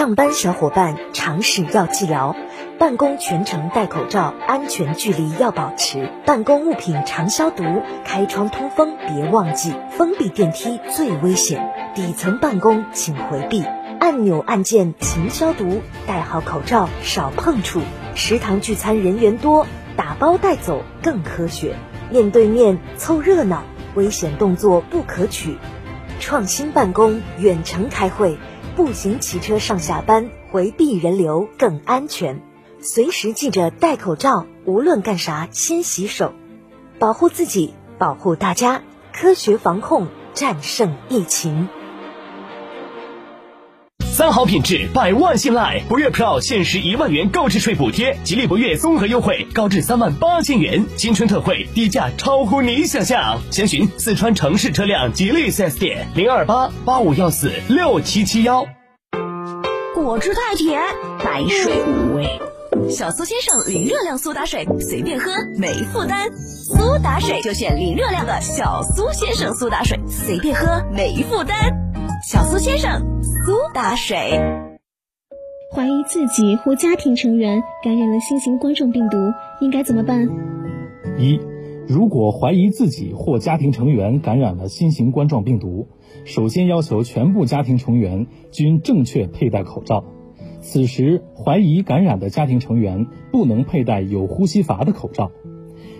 上班小伙伴常识要记牢：办公全程戴口罩，安全距离要保持；办公物品常消毒，开窗通风别忘记。封闭电梯最危险，底层办公请回避。按钮按键勤消毒，戴好口罩少碰触。食堂聚餐人员多，打包带走更科学。面对面凑热闹，危险动作不可取。创新办公，远程开会。步行、骑车上下班，回避人流更安全。随时记着戴口罩，无论干啥先洗手，保护自己，保护大家。科学防控，战胜疫情。三好品质，百万信赖。博越 Pro 限时一万元购置税补贴，吉利博越综合优惠高至三万八千元，新春特惠，低价超乎你想象。详询四川城市车辆吉利 4S 店零二八八五幺四六七七幺。果汁太甜，白水无味。小苏先生零热量苏打水，随便喝没负担。苏打水就选零热量的小苏先生苏打水，随便喝没负担。小苏先生苏打水。怀疑自己或家庭成员感染了新型冠状病毒，应该怎么办？一，如果怀疑自己或家庭成员感染了新型冠状病毒，首先要求全部家庭成员均正确佩戴口罩。此时，怀疑感染的家庭成员不能佩戴有呼吸阀的口罩。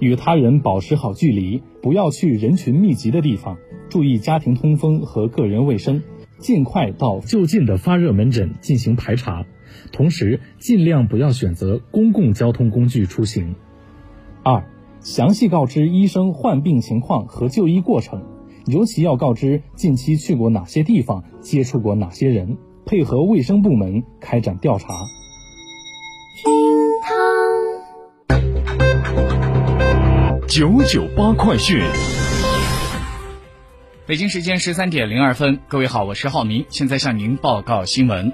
与他人保持好距离，不要去人群密集的地方，注意家庭通风和个人卫生。尽快到就近的发热门诊进行排查，同时尽量不要选择公共交通工具出行。二，详细告知医生患病情况和就医过程，尤其要告知近期去过哪些地方，接触过哪些人，配合卫生部门开展调查。九九八快讯。北京时间十三点零二分，各位好，我是浩明，现在向您报告新闻。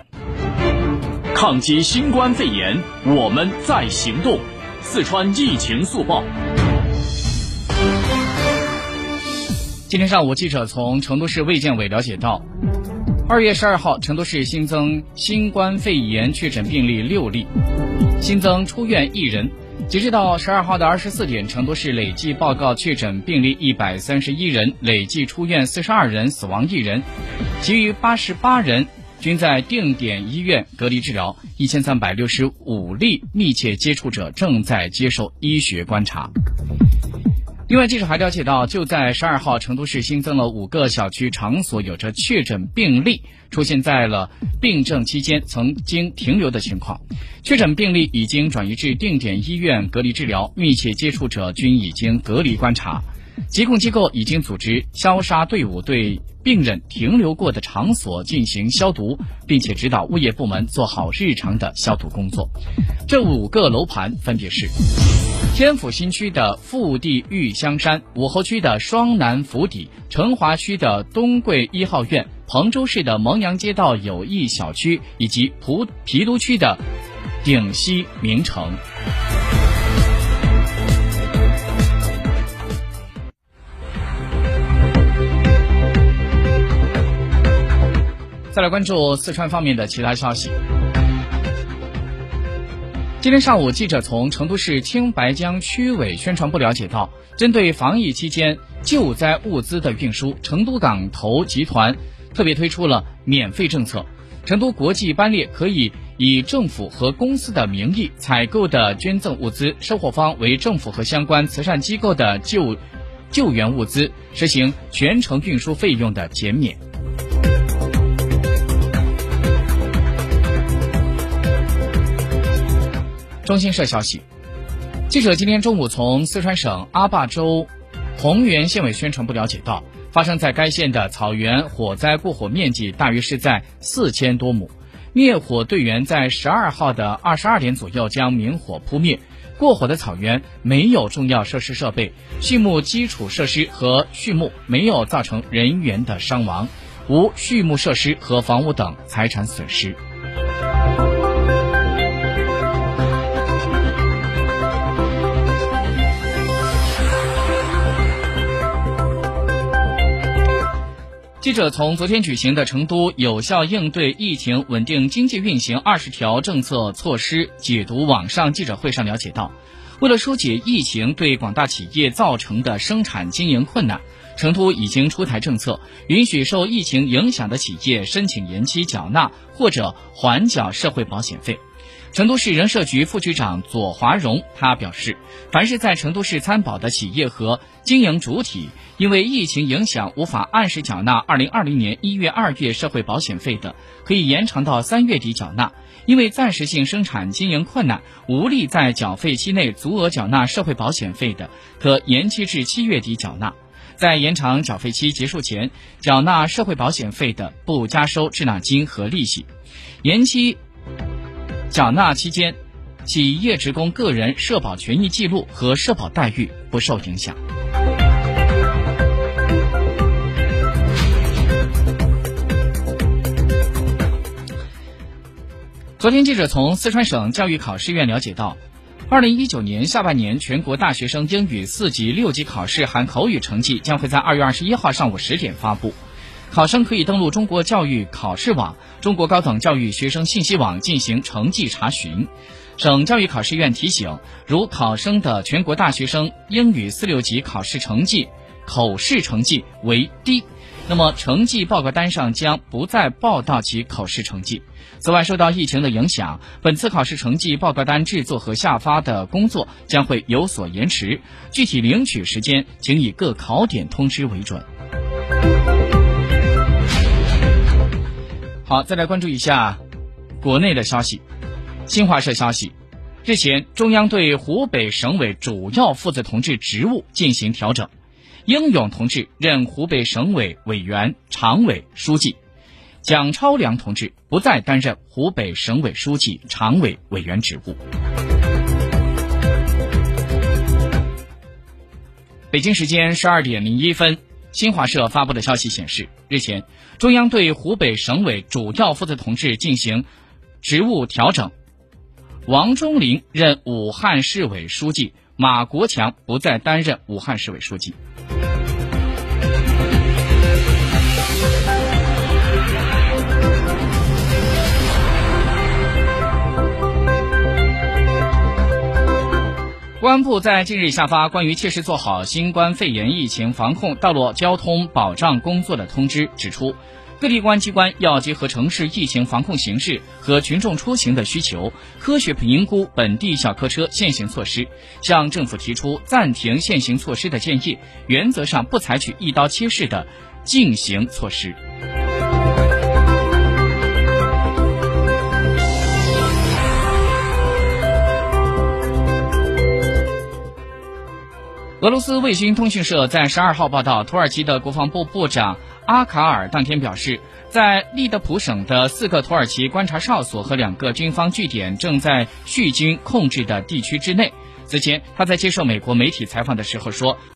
抗击新冠肺炎，我们在行动。四川疫情速报。今天上午，记者从成都市卫健委了解到，二月十二号，成都市新增新冠肺炎确诊病例六例，新增出院一人。截止到十二号的二十四点，成都市累计报告确诊病例一百三十一人，累计出院四十二人，死亡一人，其余八十八人均在定点医院隔离治疗，一千三百六十五例密切接触者正在接受医学观察。另外，记者还了解到，就在十二号，成都市新增了五个小区场所有着确诊病例，出现在了病症期间曾经停留的情况。确诊病例已经转移至定点医院隔离治疗，密切接触者均已经隔离观察。疾控机构已经组织消杀队伍对病人停留过的场所进行消毒，并且指导物业部门做好日常的消毒工作。这五个楼盘分别是。天府新区的富地玉香山，武侯区的双楠府邸，成华区的东桂一号院，彭州市的蒙阳街道友谊小区，以及蒲郫都区的鼎西名城。再来关注四川方面的其他消息。今天上午，记者从成都市青白江区委宣传部了解到，针对防疫期间救灾物资的运输，成都港投集团特别推出了免费政策。成都国际班列可以以政府和公司的名义采购的捐赠物资，收货方为政府和相关慈善机构的救救援物资，实行全程运输费用的减免。中新社消息，记者今天中午从四川省阿坝州红原县委宣传部了解到，发生在该县的草原火灾过火面积大约是在四千多亩，灭火队员在十二号的二十二点左右将明火扑灭。过火的草原没有重要设施设备、畜牧基础设施和畜牧没有造成人员的伤亡，无畜牧设施和房屋等财产损失。记者从昨天举行的成都有效应对疫情、稳定经济运行二十条政策措施解读网上记者会上了解到，为了疏解疫情对广大企业造成的生产经营困难，成都已经出台政策，允许受疫情影响的企业申请延期缴纳或者缓缴社会保险费。成都市人社局副局长左华荣他表示，凡是在成都市参保的企业和经营主体，因为疫情影响无法按时缴纳二零二零年一月、二月社会保险费的，可以延长到三月底缴纳；因为暂时性生产经营困难，无力在缴费期内足额缴纳社会保险费的，可延期至七月底缴纳。在延长缴费期结束前缴纳社会保险费的，不加收滞纳金和利息；延期。缴纳期间，企业职工个人社保权益记录和社保待遇不受影响。昨天，记者从四川省教育考试院了解到，二零一九年下半年全国大学生英语四级、六级考试含口语成绩将会在二月二十一号上午十点发布。考生可以登录中国教育考试网、中国高等教育学生信息网进行成绩查询。省教育考试院提醒，如考生的全国大学生英语四六级考试成绩、口试成绩为低，那么成绩报告单上将不再报道其口试成绩。此外，受到疫情的影响，本次考试成绩报告单制作和下发的工作将会有所延迟，具体领取时间请以各考点通知为准。好，再来关注一下国内的消息。新华社消息，日前，中央对湖北省委主要负责同志职务进行调整，英勇同志任湖北省委委员、常委、书记，蒋超良同志不再担任湖北省委书记、常委委员职务。北京时间十二点零一分。新华社发布的消息显示，日前，中央对湖北省委主要负责同志进行职务调整，王忠林任武汉市委书记，马国强不再担任武汉市委书记。公安部在近日下发关于切实做好新冠肺炎疫情防控道路交通保障工作的通知，指出，各地公安机关要结合城市疫情防控形势和群众出行的需求，科学评估本地小客车限行措施，向政府提出暂停限行措施的建议，原则上不采取一刀切式的禁行措施。俄罗斯卫星通讯社在十二号报道，土耳其的国防部部长阿卡尔当天表示，在利德普省的四个土耳其观察哨所和两个军方据点正在叙军控制的地区之内。此前，他在接受美国媒体采访的时候说。